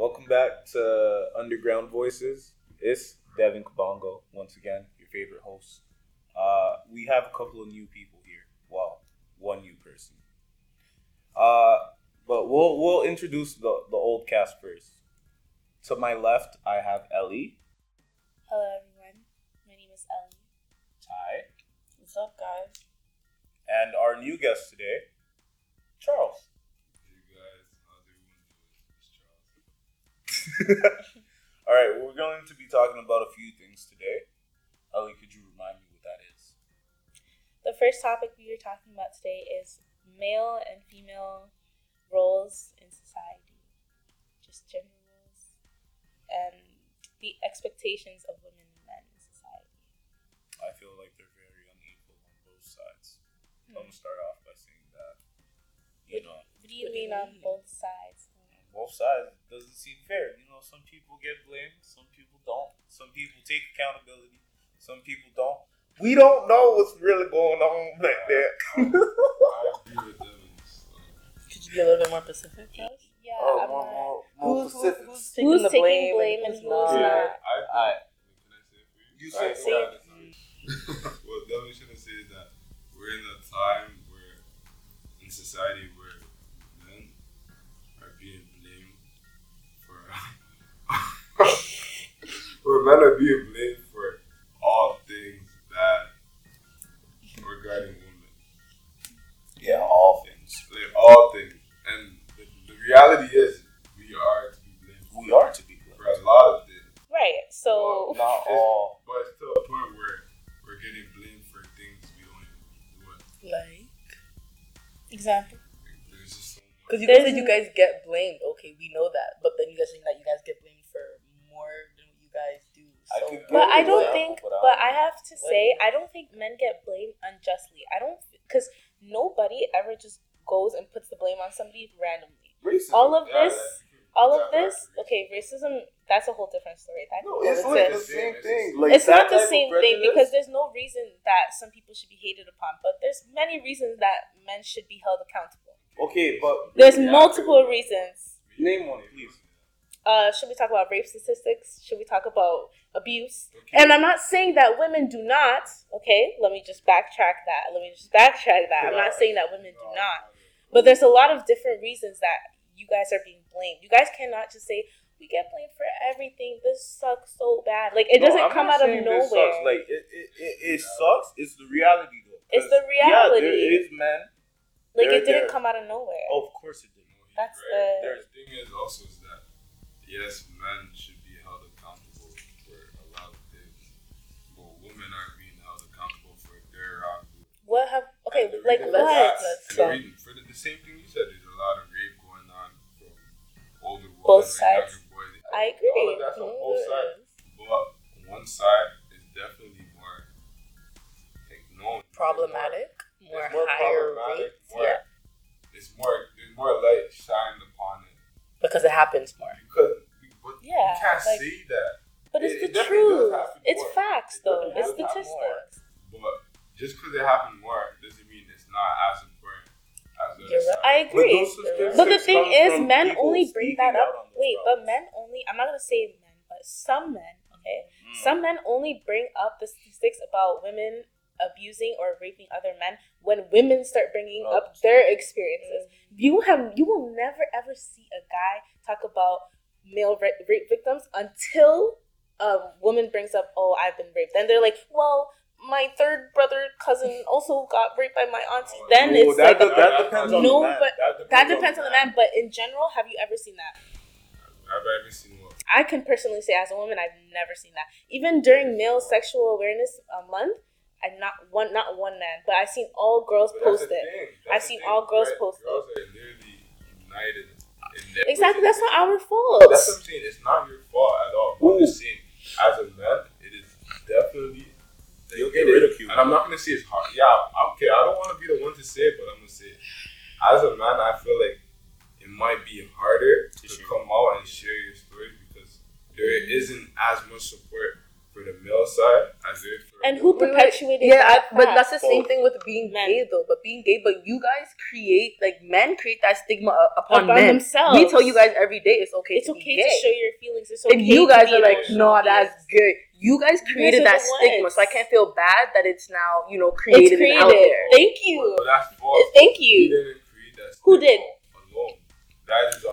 Welcome back to Underground Voices. It's Devin Kabongo once again, your favorite host. Uh, we have a couple of new people here. Well, one new person. Uh, but we'll we'll introduce the the old cast first. To my left, I have Ellie, Hello, everyone. My name is Ellie. Ty, What's up, guys? and our new guest today, Charles. All right, we're going to be talking about a few things today. Ellie, could you remind me what that is? The first topic we are talking about today is male and female roles in society, just gender roles, and the expectations of women and men in society. I feel like they're very unequal on both sides. I'm gonna hmm. start off by saying that. You know, What do you What mean on both sides? Both sides doesn't seem fair. You know, some people get blamed, some people don't. Some people take accountability, some people don't. We don't know what's really going on back there. I agree with Devin. So. Could you be a little bit more specific, Josh? Yeah, oh, I'm more, not. more, more Who's, specifics. who's, who's taking Who's the taking blame, blame and who's who's not? not? Yeah, I think. Alright. Can I say it for you? You Alright, say Say so it. that's- what Devin should have said is that we're in a time where, in society, men are being blamed for all things bad regarding women. Yeah, all things. Like all things. And the, the reality is, we are to be blamed We are to be blamed. for a lot of things. Right. So Not all. But it's to a point where we're getting blamed for things we don't even do. It. Like, example. There's just so much. because you guys said you guys get blamed. Okay, we know that, but then you guys saying that you guys get blamed But I don't think. but I But don't I know. have to say, I don't think men get blamed unjustly. I don't because nobody ever just goes and puts the blame on somebody randomly. Racism. All of this, all of this. Okay, racism. That's a whole different story. That No, it's like the same thing. Like it's not the same thing because there's no reason that some people should be hated upon, but there's many reasons that men should be held accountable. Okay, but There's multiple reasons. Name one, please. Uh, should we talk about rape statistics? Should we talk about abuse? Okay. And I'm not saying that women do not. Okay, let me just backtrack that. Let me just backtrack that. I'm not saying that women do not, but there's a lot of different reasons that you guys are being blamed. You guys cannot just say we get blamed for everything. This sucks so bad. Like it No, doesn't I'm come not out of saying this nowhere. Sucks. Like it, it, it, it sucks. It's the reality though. It's 'Cause, the reality. Yeah, there is men. like there- it didn't there- come out of nowhere. Oh, of course it didn't. That's right. the- There's thing is also is that yes, men should be held accountable for a lot of things, but women aren't being held accountable for their wrongdoing. What have okay? Like what? Let's go. reason- for the, the same thing you said, there's a lot of rape going on from older boys Both and sides. younger boys. I agree. All of that's on both sides. But one side is definitely more like known. problematic, It's more, more higher problematic, rates. more- Yeah, It's more there's more light shined upon it because it happens more. because we, but Yeah, you can't like- say that. But it's It- the it truth. It's more. facts, It though. It's statistics. But just because it happened more doesn't mean it's not as important as You're right. I agree. statistics But the thing is, men only bring that up. Wait, but men only. I'm not gonna say men, but some men. Okay, Mm. some men only bring up the statistics about women abusing or raping other men when women start bringing Oh. up their experiences. You have you will never ever see a guy talk about male ra- rape victims until a woman brings up, "Oh, I've been raped." Then they're like, "Well." My third brother cousin also got raped by my auntie. Oh, then Well, it's that, like that, depends on No, the man. but that that depends on the man. But in general, have you ever seen that? I've ever seen one. I can personally say, as a woman, I've never seen that. Even during Male Sexual Awareness uh, Month, I not one, not one man, but I've seen all girls But post it. I've seen all girls right? post it. Girls are literally united. In Exactly, everything. that's not our But fault. that's what I'm saying. It's not your fault at all. But I'm just saying, as a man, it is definitely. You'll get it is- ridiculed. And I'm not gonna say it's hard. Yeah, okay. I don't want to be the one to say it, but I'm gonna say, it. as a man, I feel like it might be harder to share. come out and share your story because there isn't as much support for for the male side as if for And who Wait, wait, perpetuated Yeah, I, that but that's the same thing with being Men. gay, though. But being gay, but you guys create like men create that stigma upon, Upon men. themselves. We tell you guys every day it's okay. it's to okay be gay. to show your feelings. It's okay. and you guys be are like, emotional. no, that's good. You guys created are that stigma, ones. so I can't feel bad that it's now you know It's created, created. and out there. Thank you. But that's. Thank He you. didn't create that. Who did? Alone. That is a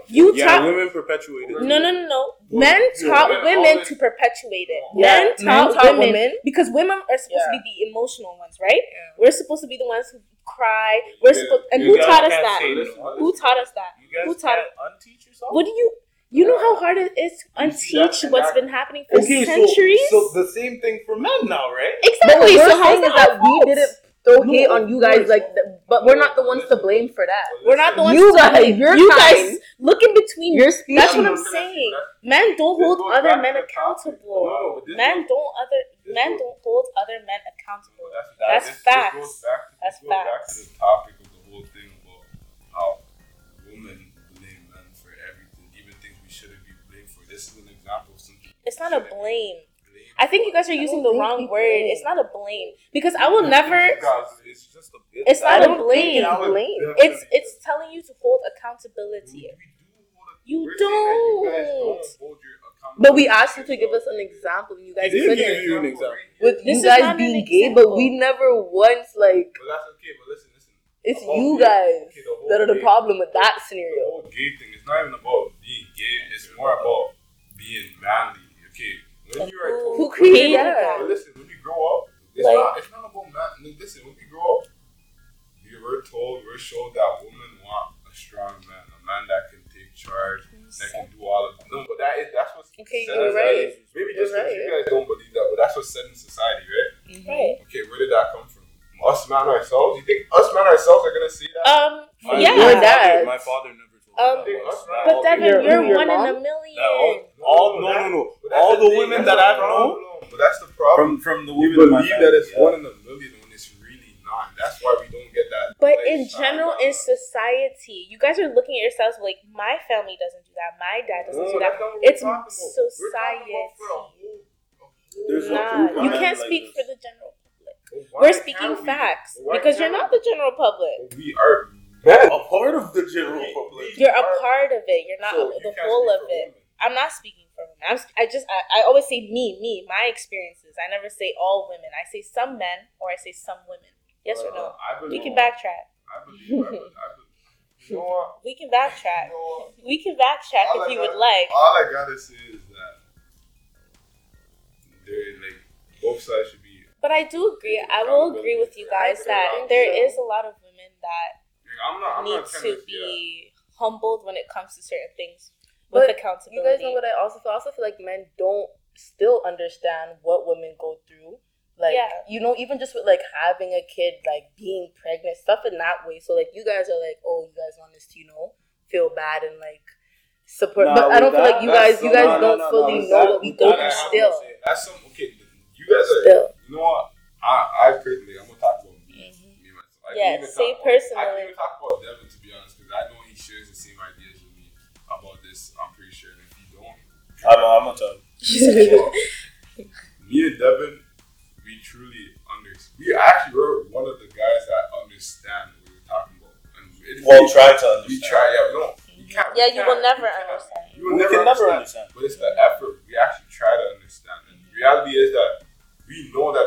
You Yeah, taught. women perpetuate it. No, no, no, no. Well, Men taught men women always- to perpetuate it. Yeah, Men men taught, taught women, women. because women are supposed Yeah. to be the emotional ones, right? Yeah. We're supposed to be the ones who cry. We're Yeah, supposed, and you who guys taught us that? say no. Listen, Who taught us that? You guys Who taught can't unteach yourself. What do you? You know how hard it is to You that- unteach and what's that- been happening for Okay, centuries. so the same thing for men now, right? But exactly. So how's saying that that we didn't throw No, hate on you guys, course. like, but we're not the ones to blame for that. We're not the ones. You to guys, blame. you're you kind. guys look in between. You're speaking. That's what I'm saying. Men don't hold other men to the topic. accountable. No, no, this Men goes- don't other men goes- don't hold other men accountable. That's, That's this, facts. This goes back, this That's goes back to the topic of the whole thing about how women blame men for everything, even things we shouldn't be blamed for. This is an example of something. It's not a blame. Blame I think you guys are using the wrong word. blame. It's not a blame because I will never. Guys, It's just a. It's I not a blame. it's blame. It's it's telling you to hold accountability. You We're saying that you guys don't. hold your accountability But we asked you to give us an example. You guys did couldn't. give you an example. With This you guys being gay, but we never once like But that's okay. But listen, listen. it's you guys okay, that are the problem with that The scenario. whole gay thing is not even about being gay. It's more about being manly. Okay, when you are Who- Who created you- that? Listen, when you grow up, it's Like- not. It's not about man. Listen, when we grow up, we were told, we're showed that women want a strong man, a man that can take charge, that can do all of. No, but that is that's what's Okay, you're right. society. Maybe You're just because right. you guys don't believe that, but that's what's said in society, right? Right. Okay, where did that come from? Us man ourselves? You think us man ourselves are gonna say that? Um. My, yeah. Your my dad. Father, my father never told Um, me that once. but That Devin, the- Your- you're your one in a million. that all, all no no no all the thing, women that I've known. But that's the problem. from from the we women in my believe that it's family, one in a million when it's really not. That's why we don't get that. But in general, in society, you guys are looking at yourselves like my family doesn't do that, my dad doesn't No, do that. not what we're It's talking about. We're talking society. about for a whole- a whole- There's Nah, you can't speak for the general public. We're speaking facts because you're can't the general public. We are men. a part of the general We- public. You're a part of it. You're not So you the can't whole of it. women. I'm not speaking for women. I'm, I just I, I always say me, me, my experiences. I never say all women. I say some men or I say some women. Yes or Uh, no? We can backtrack. I believe. I believe. I believe. You know? We can You backtrack. know? We can backtrack All if I you would gotta- like. All I gotta say is that they're like both sides should be. But I do agree. I will agree with you guys that there is a lot of women that Like, I'm not. I'm need not to trying to be uh, humbled when it comes to certain things with But accountability. You guys know what I also feel? I also feel like men don't still understand what women go through. Like Yeah. you know, even just with like having a kid, like being pregnant, stuff in that way. So like you guys are like, oh, you guys want us to, you know, feel bad and like support. Nah, but I don't with feel like you guys, you guys no, don't no, no, fully with know that- what we go through I have to still. That's some okay. You guys are. Still. You know what? I I personally, I'm gonna talk about me, me myself. I Yeah, can't even say talk about- I personally. can't even talk about Devin to be honest, because I know he shares the same ideas with me about this. I'm pretty sure, and if you don't, I'm, I'm gonna tell you. well, me and Devin, we truly understand. We actually were one of the guys that understand what we were talking about, and it, Well, we, try to understand. we try. Yeah, we don't. You can't. Yeah, we you can't, will never can't. understand. You will We never can never understand. understand. But it's the effort. We actually try to understand. And the reality is that we know that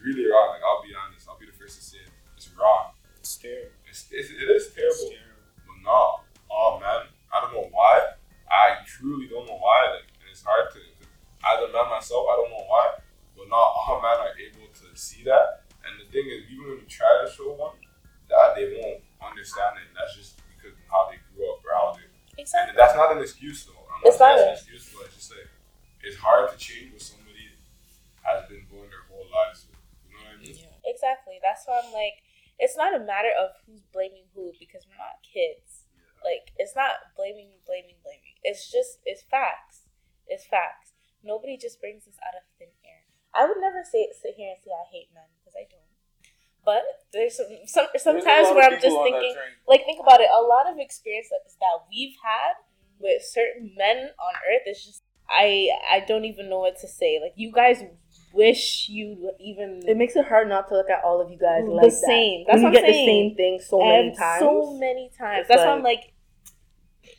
it's really wrong. Like I'll be honest. I'll be the first to say it. It's wrong. It's terrible. It's, it's, it is It's terrible. terrible. But no, oh man, I don't know why. I truly don't know why. Like, and it's hard to. As a man myself, I don't know why. But not all men are able to see that. And the thing is, even when you try to show one, that they won't understand it. That's just because of how they grew up or how they. Exactly. And that's not an excuse though. I'm It's not saying not. it's an excuse, but it's just like it's hard to change what somebody has been going their whole lives with. You know what I mean? Exactly. That's why I'm like, it's not a matter of who's blaming who because we're not kids. Like it's not blaming, blaming, blaming. It's just it's facts. It's facts. Nobody just brings this out of thin air. I would never say sit here and say I hate men because I don't. But there's some, some sometimes where I'm just thinking, like think about it. A lot of experiences that we've had with certain men on earth is just I I don't even know what to say. Like you guys wish you even It makes it hard not to look at all of you guys like the like same. that. That's When what you I'm get the same thing so many And times. So many times. That's why I'm like- like,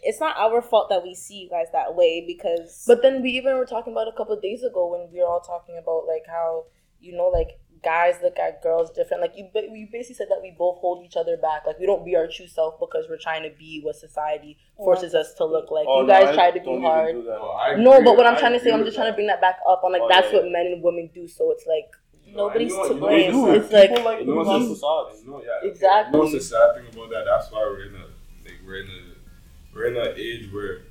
it's not our fault that we see you guys that way because. But then we even were talking about a couple of days ago when we were all talking about like how you know like guys look at girls different. Like you, ba- you basically said that we both hold each other back. Like we don't be our true self because we're trying to be what society forces us to look like. Oh, you guys I try to be don't hard. do. No, I No, agree- but what I'm I trying to say, I'm with just trying to bring that back up I'm like Oh, that's yeah, what men and women do. So it's like Nobody's to blame. It's sad- like- people like you know putting what's on facades. You know, yeah. Exactly. You know what's the sad thing about that? That's why we're in a like we're in a we're in an age where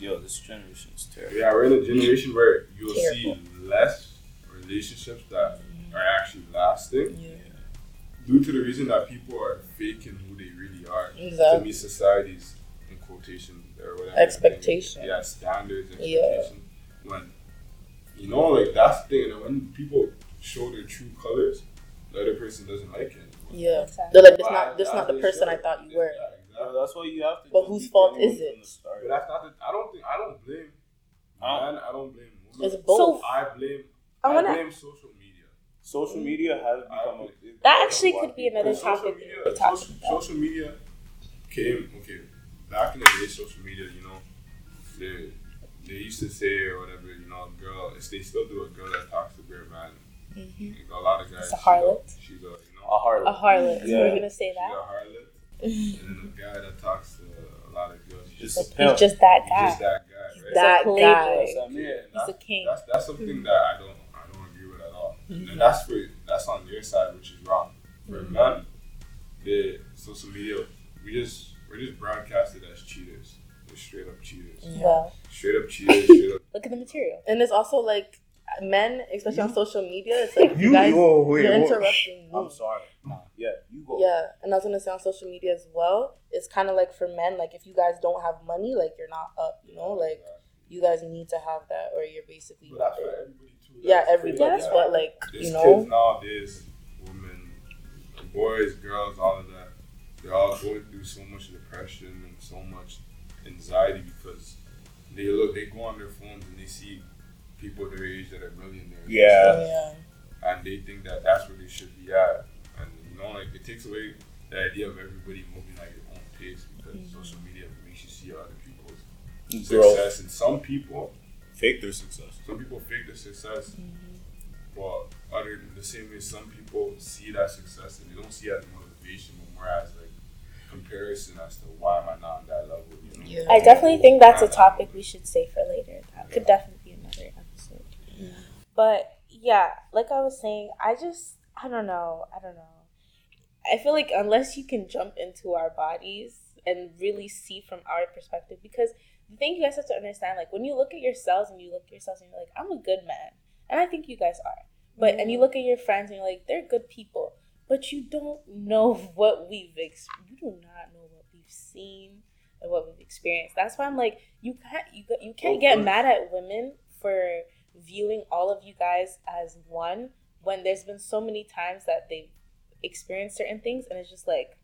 Yo, this generation is terrible. yeah we're in a generation where you'll Terrible. see less relationships that are actually lasting Yeah. due to the reason that people are faking who they really are to Exactly. meet society's in quotation or whatever Expectation. Yeah, standards, Yeah. When you know, like that's the thing. And when people show their true colors, the other person doesn't like it. anymore. Yeah. Exactly. They're like, this not this not the person I thought you were. Yeah, Yeah, exactly. that's why you have to. Do. But just whose fault is it? from the start. But that's not. The, I don't think. I don't blame. I Man, I don't blame women. It's both. I blame. I I, wanna- blame social media. Social media has become a big That actually could be another Because social topic media, to talk social, about. social media came okay. Back in the day, social media, you know, they they used to say or whatever, you know, a girl. If they still do a girl that talks to bare man. Mm-hmm. A lot of guys. It's a she's harlot. She's a you know A harlot. A harlot. Yeah. We're gonna say she's that. a harlot. and then a guy that talks to a lot of girls. He's Just just, a. He's just that he's guy. just that guy, right? That playboy. guy. That's I mean. Yeah, He's that's, a king. That's that's something that I don't I don't agree with at all. And that's for that's on your side, which is wrong. For mm. men, the social media, we just we're just broadcasted as cheaters. We're straight up cheaters. Well, Straight up cheaters. straight up. look at the material. And it's also like men, especially on mm-hmm. social media, it's like you, You, guys oh, wait, you're whoa. interrupting me. I'm sorry. Nah, yeah, you go. Yeah, and I was gonna say on social media as well. It's kind of like for men, like if you guys don't have money, like you're not up. You know, like you guys need to have that, or you're basically But that's for everybody too. Yeah, That's everybody. Yeah, that's but like There's you kids know, nowadays, women, boys, girls, all of that. They're all going through so much depression and so much anxiety because they look, they go on their phones and they see people their age that are millionaires. Yeah. yeah, and they think that that's where they should be at. And you know, like it takes away the idea of everybody moving at your own pace because mm-hmm. social media makes you see other people's Growth. success. And some people, Fake their success. some people fake their success, but other the same way some people see that success and they don't see it as motivation, but more as like comparison as to why am I not on that level. You know? Yeah. I definitely think that's a topic we should save for later. That could definitely be another episode. But yeah, like I was saying, I just I don't know. I don't know. I feel like unless you can jump into our bodies and really see from our perspective, because the thing you guys have to understand, like when you look at yourselves and you look at yourselves and you're like, I'm a good man, and I think you guys are. But and you look at your friends and you're like, they're good people, but you don't know what we've ex- you do not know what we've seen and what we've experienced. That's why I'm like, you can't you you can't get mad at women for viewing all of you guys as one when there's been so many times that they've experienced certain things and it's just like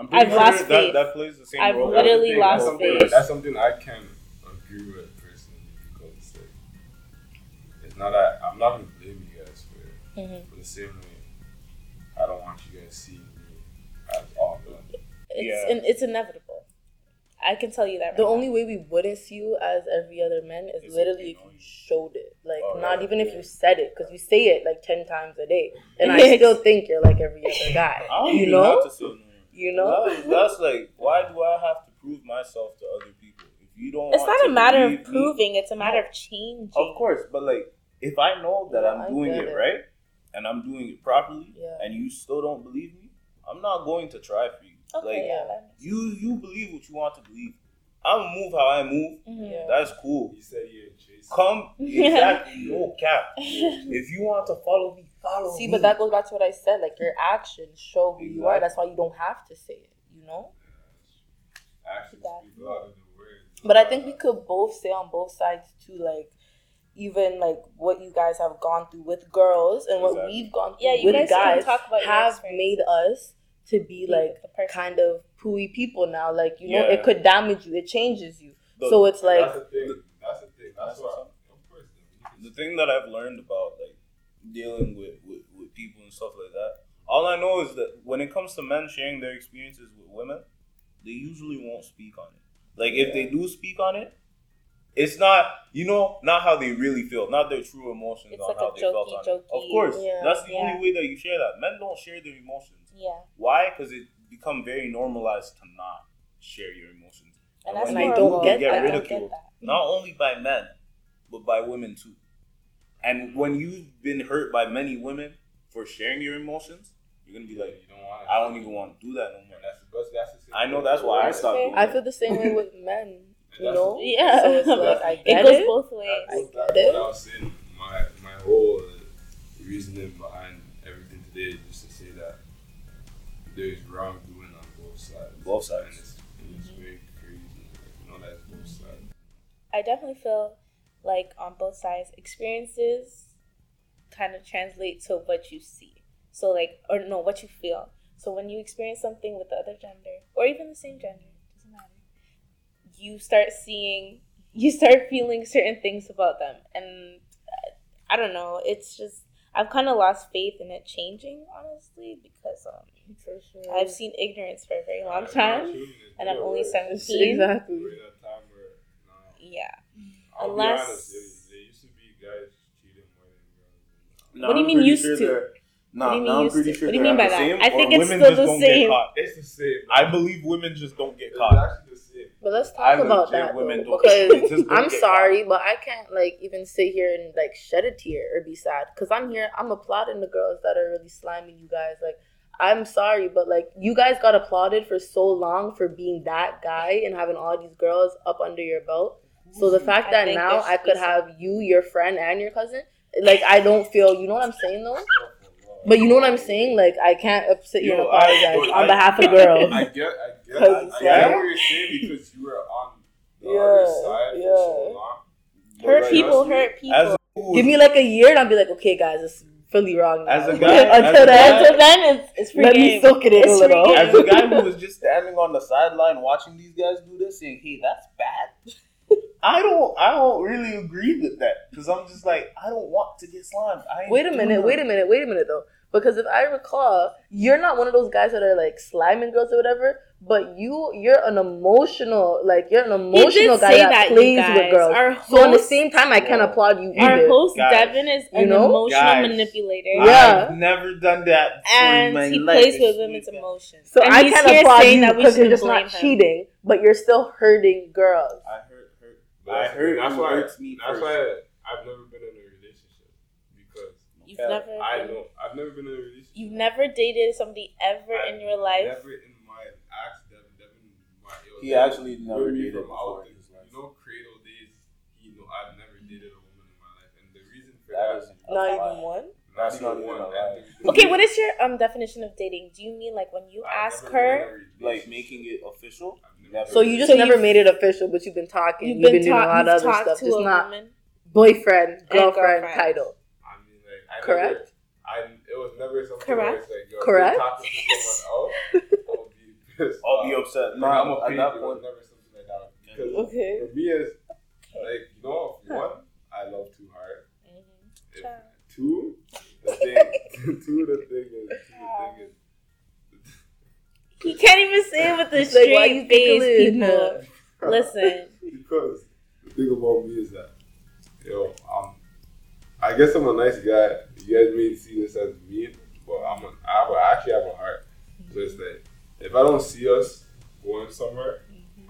I'm pretty I've sure lost that, faith. that plays the same I've role. That's the literally thing, lost that's something, faith. That's something I can agree with personally because it's like it's not that I'm not gonna blame you guys for it. Mhm. But the same way, I don't want you guys seeing me as all good. it's Yeah. and it's inevitable. I can tell you that. the right only way we wouldn't see you as every other man is Is if literally if you you. showed it. Like Oh, not yeah, even if you said it, because you say it like ten times a day, and I still think you're like every other guy. I don't you even know, have to say no. you know. That- that's like, why do I have to prove myself to other people? If you don't, It's want not to a matter believe of me- proving; it's a matter of changing. Of course, but like, if I know that Yeah, I'm doing it it. right and I'm doing it properly, Yeah. and you still don't believe me, I'm not going to try for you. Okay, like, yeah, makes you you believe what you want to believe. I'm gonna move how I move. Mhm. Yeah. That's cool. You said you ain't chasing. Come exactly, no cap. If you want to follow me, follow See, me. but that goes back to what I said. Like your actions show who you are. That's why you don't have to say it. You know. actions that. speak louder than words. But I think we could both say on both sides too, like even like what you guys have gone through with girls and what we've gone through Yeah, you with guys guys, talk about have made us to be Be like the kind of pooey people now. Like you know, Yeah. it could damage you. It changes you. The- so it's like that's the thing. That's the thing. That's That's why. what's Of course, the thing that I've learned about like dealing with, with, with people and stuff like that, all I know is that when it comes to men sharing their experiences with women, they usually won't speak on it. Like if they do speak on it, it's not you know not how they really feel, not their true emotions It's on like how a they felt jokey, it. Of course, Yeah. that's the Yeah. only way that you share that. Men don't share their emotions. Yeah, Why? Because it become very normalized to not share your emotions. and And that's when you don't get get that. I don't ridiculed. get not only by men, but by women too. And when you've been hurt by many women for sharing your emotions, you're gonna be like, you don't want. I don't even want to do that no more. That's the best. That's the same I know that's why I That's stopped doing I it. feel the same way with men. You know, Yeah. So it's like I It goes it. both ways. That's, I that's get it. what I was saying. My my whole uh, reasoning behind everything today is just to say that there's wrongdoing on both sides. Both sides. And it's, and it's very crazy. Like, you know that's both sides. I definitely feel like on both sides, experiences kind of translate to what you see. So like, or no, what you feel. So when you experience something with the other gender, or even the same gender, doesn't matter. You start seeing, you start feeling certain things about them, and uh, I don't know. It's just I've kind of lost faith in it changing, honestly, because um, For sure. I've seen ignorance for a very long time, and I'm only right? seventeen. exactly. We're in that time where, nah, Yeah. I'll Unless- be honest, there, there used to be guys cheating more than girls. What do you mean used sure to? they're- Nah, What do you mean I'm pretty to? sure What do you mean by that? I think it's still just the same. Get caught. It's the same. I believe women just don't get caught. actually the same. But let's I about that women don't because I'm get sorry, but I can't like even sit here and like shed a tear or be sad because I'm here. I'm applauding the girls that are really sliming you guys. Like I'm sorry, but like you guys got applauded for so long for being that guy and having all these girls up under your belt. So the fact that think now I could have you, your friend, and your cousin, like I don't feel. You know what I'm saying though? But you know what I'm saying? Like I can't up- sit here and Yo, I- apologize on I- behalf of girls. I get, I get, I, Cause I yeah. get what you're saying because you were on the Yeah, other side yeah. for so long. Hurt like, people, hurt people. As a, Give me like a year and I'll be like, okay, guys, it's really wrong. Now. As a guy- until as a then, guy- Until then, it's, it's free let me soak it in a little. as a guy who was just standing on the sideline watching these guys do this, saying, "Hey, that's bad." I don't, I don't really agree with that because I'm just like, I don't want to get slimed. I Wait a minute, wait a minute, wait a minute though. Because if I recall, you're not one of those guys that are like sliming girls or whatever, but you you're an emotional like you're an emotional guy that, that, plays with girls. Our so at the same time I can't applaud you Our either. host Guys. Devin is You an know? emotional Guys. manipulator, Yeah. I've never done that. and my he life. plays with women's emotions. So and I he's can't applaud you because you're just not blame him. cheating, but you're still hurting girls. I hurt, hurt. But I that's, hurt that's who why. hurts me That's first. why I've never been in a relationship because You've Yeah. never, I been- know I've never been in a relationship. you've never dated somebody ever I've in your life. Never in my ask Devin, Devin, my it was He Devin actually never dated from before out in his. You know, cradle days. You know, I've never dated a woman in my life, and the reason for That that, isn't even one. That's not even even one. a and lie. the- Okay, what is your um definition of dating? Do you mean like when you I've ask never her? a relationship. Like making it official. Never Never. So you just So never you've- made it official, but you've been talking. You've You've been, doing a lot of other stuff. to Just not woman. boyfriend, girlfriend girlfriend. title. I mean, like, I Correct? Never, I it was never something Correct? where it's like, yo, if Correct? you're talking to someone else, I'll be pissed. I'll be off. upset. Like, Nah, I'm a at pig. that It was point, never something like that. Because Okay. for me, it's like you know, one, I love too hard. Mhm. If, Child. two, the thing, two, the thing is, two, the thing is. He can't even say it with a It's like, straight face, it is? people. Listen. because the thing about me is that, yo, um, I guess I'm a nice guy. You guys may see this as mean, but I'm a, I, have a, I actually have a heart. So it's like, if I don't see us going somewhere,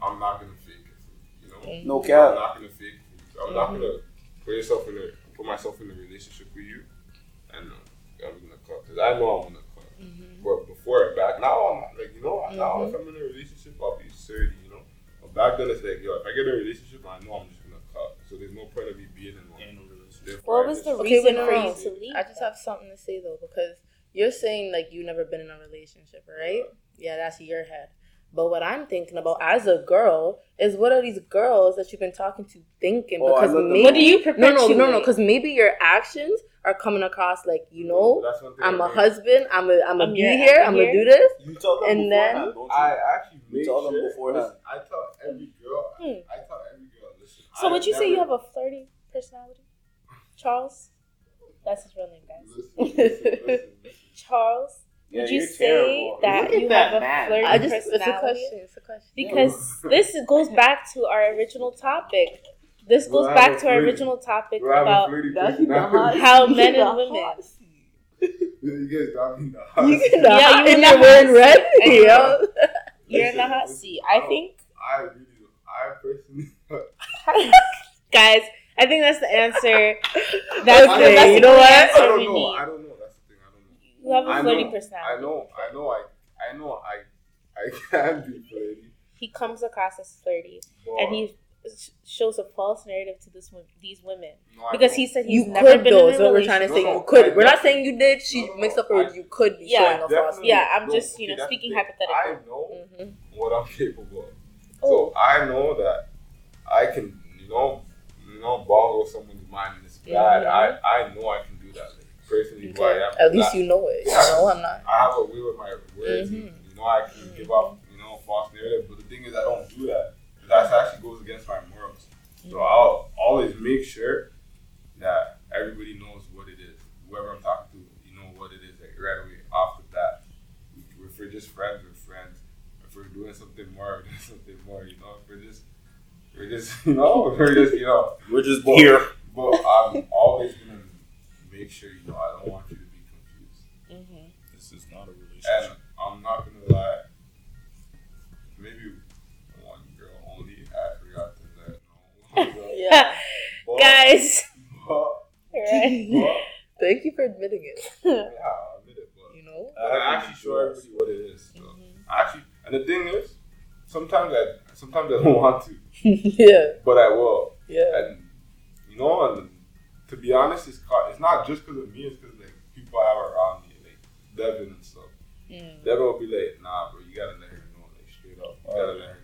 I'm not gonna fake it. For you, you know, no care. I'm not gonna fake it. For you. I'm not gonna put yourself in a put myself in a relationship with you, because I know I'm gonna cut. Mm-hmm. But before back now, I'm like you know now if I'm in a mm-hmm. relationship, I'll be sturdy. You know, but back then it's like yo, if I get in a relationship, I know I'm just gonna cut. So there's no point of me being in one. A relationship. What was just- the Okay, reason wait, no, for you to leave? I just have something to say though, because you're saying like you've never been in a relationship, right? Yeah, that's your head. But what I'm thinking about as a girl is what are these girls that you've been talking to thinking? Oh, Because maybe What do you no, no, no, no. Because maybe your actions are coming across like you know, That's one thing I'm a made- husband. I'm a I'm a I'm be your here. ever I'm gonna do this. You tell them And then- beforehand, don't you? I actually You made tell them sure, beforehand. I tell every girl. Hmm. I tell every girl. Listen. So I would you say you have a flirty personality, Charles? That's his real name, guys. Listen, listen, listen, listen. Charles, Yeah, would you say terrible. that you that have a flirty I just it's a question. It's a question. Because this goes back to our original topic. This goes I have back to our flirty- original topic Well, I have a about flirty That's the personality. hot- how men and women. You guys got me in the hot You seat. can Yeah, yeah, you you in the you're hot wearing red. And Yo. You're in the hot seat. I don't- think, I really, I personally. guys, I think that's the answer. That's the Okay, that's you know what? I don't know. need. I don't know. That's the thing. I don't know. You have a I flirty know, personality. I know. I know. I. I know. I. I can be flirty. He comes across as flirty, But and he sh- shows a false narrative to this these women no, because he said he's You never could been though. in a Is what we're trying to say. No, You could. I We're not def- saying you did. She No, no, mixed up no, her. I- You could be Yeah, showing a false. Definitely. Yeah, I'm No, just you know speaking hypothetically. I know Mhm. what I'm capable of. Oh. So I know that I can, you know, you know, boggle someone's mind and it's bad. Mhm. I, I know I can do that. Like, personally, who I am. At least That- you know it. You Yeah. know I'm not. I have a way with my words. Mhm. and, You know, I can give off, you know, false narrative. But the thing is, I don't do that. That actually goes against my morals. So I'll always make sure that everybody knows what it is. Whoever I'm talking to, you know what it is like, right away off the bat. If we're just friends, we're friends. If we're doing something more, we're doing something more. You know, if we're just, we're just, you know, we're just, you know. We're just But- here. But I'm always gonna make sure you know I don't want you to be confused. Mhm. This is not a relationship. And relationship. I'm not gonna lie. Yeah. But- Guys, But, right? but, Thank you for admitting it. yeah, I admit it. But You know. but I actually show everybody what it is. So Mhm. I actually, and the thing is, sometimes I sometimes I don't want to, yeah. but I will. Yeah. And you know, and to be honest, it's it's not just because of me. It's because like people I have around me, like Devin and stuff. Mm. Devin will be like, "Nah, bro, you gotta let her know, like straight up. You gotta let her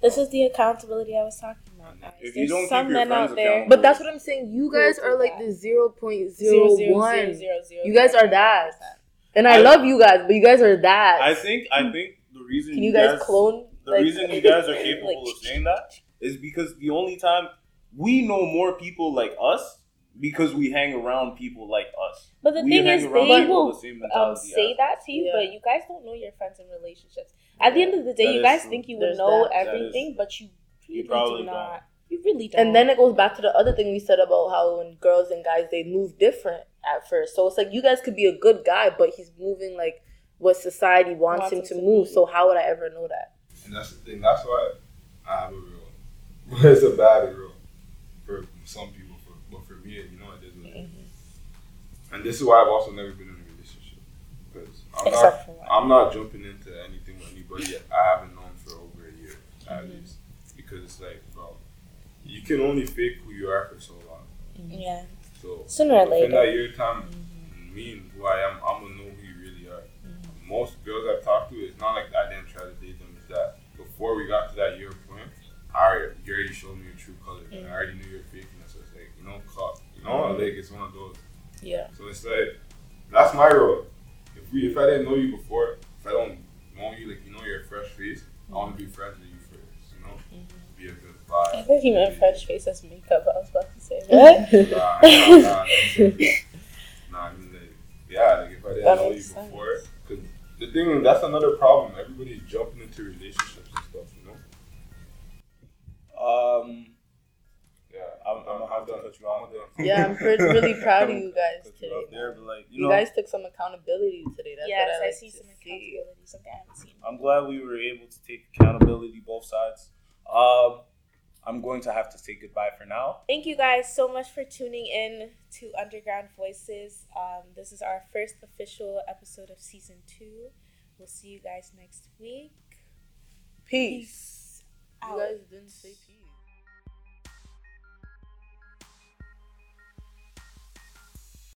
This is the accountability I was talking about, guys. If you There's don't keep some your men out there. But that's what I'm saying. You guys are like that? the zero point Zero, zero zero, one. You guys are that. And I, I- love you guys, but you guys are that. I think I think the reason Can you guys clone? the like- reason you guys are capable Like- of saying that is because the only time we know more people like us because we hang around people like us. But the we thing is, around they people will the um, say that to you, Yeah. but you guys don't know your friends and relationships. At the end of the day, That you guys true. think you would know that. That everything, but you really probably do don't. You really don't. And then it goes back to the other thing we said about how when girls and guys they move different at first. So it's like you guys could be a good guy, but he's moving like what society wants, Wants him him to to move. be. So how would I ever know that? And that's the thing. That's why I have a rule. it's a bad rule for some people, for, but for me, you know, it is what it is. And this is why I've also never been in a relationship because I'm not. Except for. I'm not jumping into anything with anybody I haven't known for over a year at Mhm. least because it's like, bro, you can only fake who you are for so long. Mm-hmm. Yeah. So Sooner or within later. that year time, mm-hmm. me and who I am, I'm gonna know who you really are. Mm-hmm. Most girls I've talked to, it's not like I didn't try to date them. It's that before we got to that year point, I already, you already showed me your true colors, and I already knew your fakeness. So it's like, you know, clock, you like it's one of those. Yeah. So it's like that's my role. If we, if I didn't know you before, if I don't know you, like you know, you're a fresh face, I want to be friends with you first. You know, be a good vibe. I vibe. think you meant fresh face as makeup. I was about to say that. nah, nah, nah, nah, I mean, like, yeah, like if I didn't That know you sense. before, because the thing is, that's another problem. Everybody's jumping into relationships and stuff, you know. Um, Yeah, I'm, I'm gonna have to done. cut you off there. Yeah, I'm pretty, really proud of you guys Cut you today. there, like you, You know, guys took some accountability today. That's yes, what I, I see to some see. accountability. Something I haven't seen. I'm glad we were able to take accountability both sides. Um, I'm going to have to say goodbye for now. Thank you guys so much for tuning in to Underground Voices. Um, this is our first official episode of season two. We'll see you guys next week. Peace. Out. You guys didn't say peace.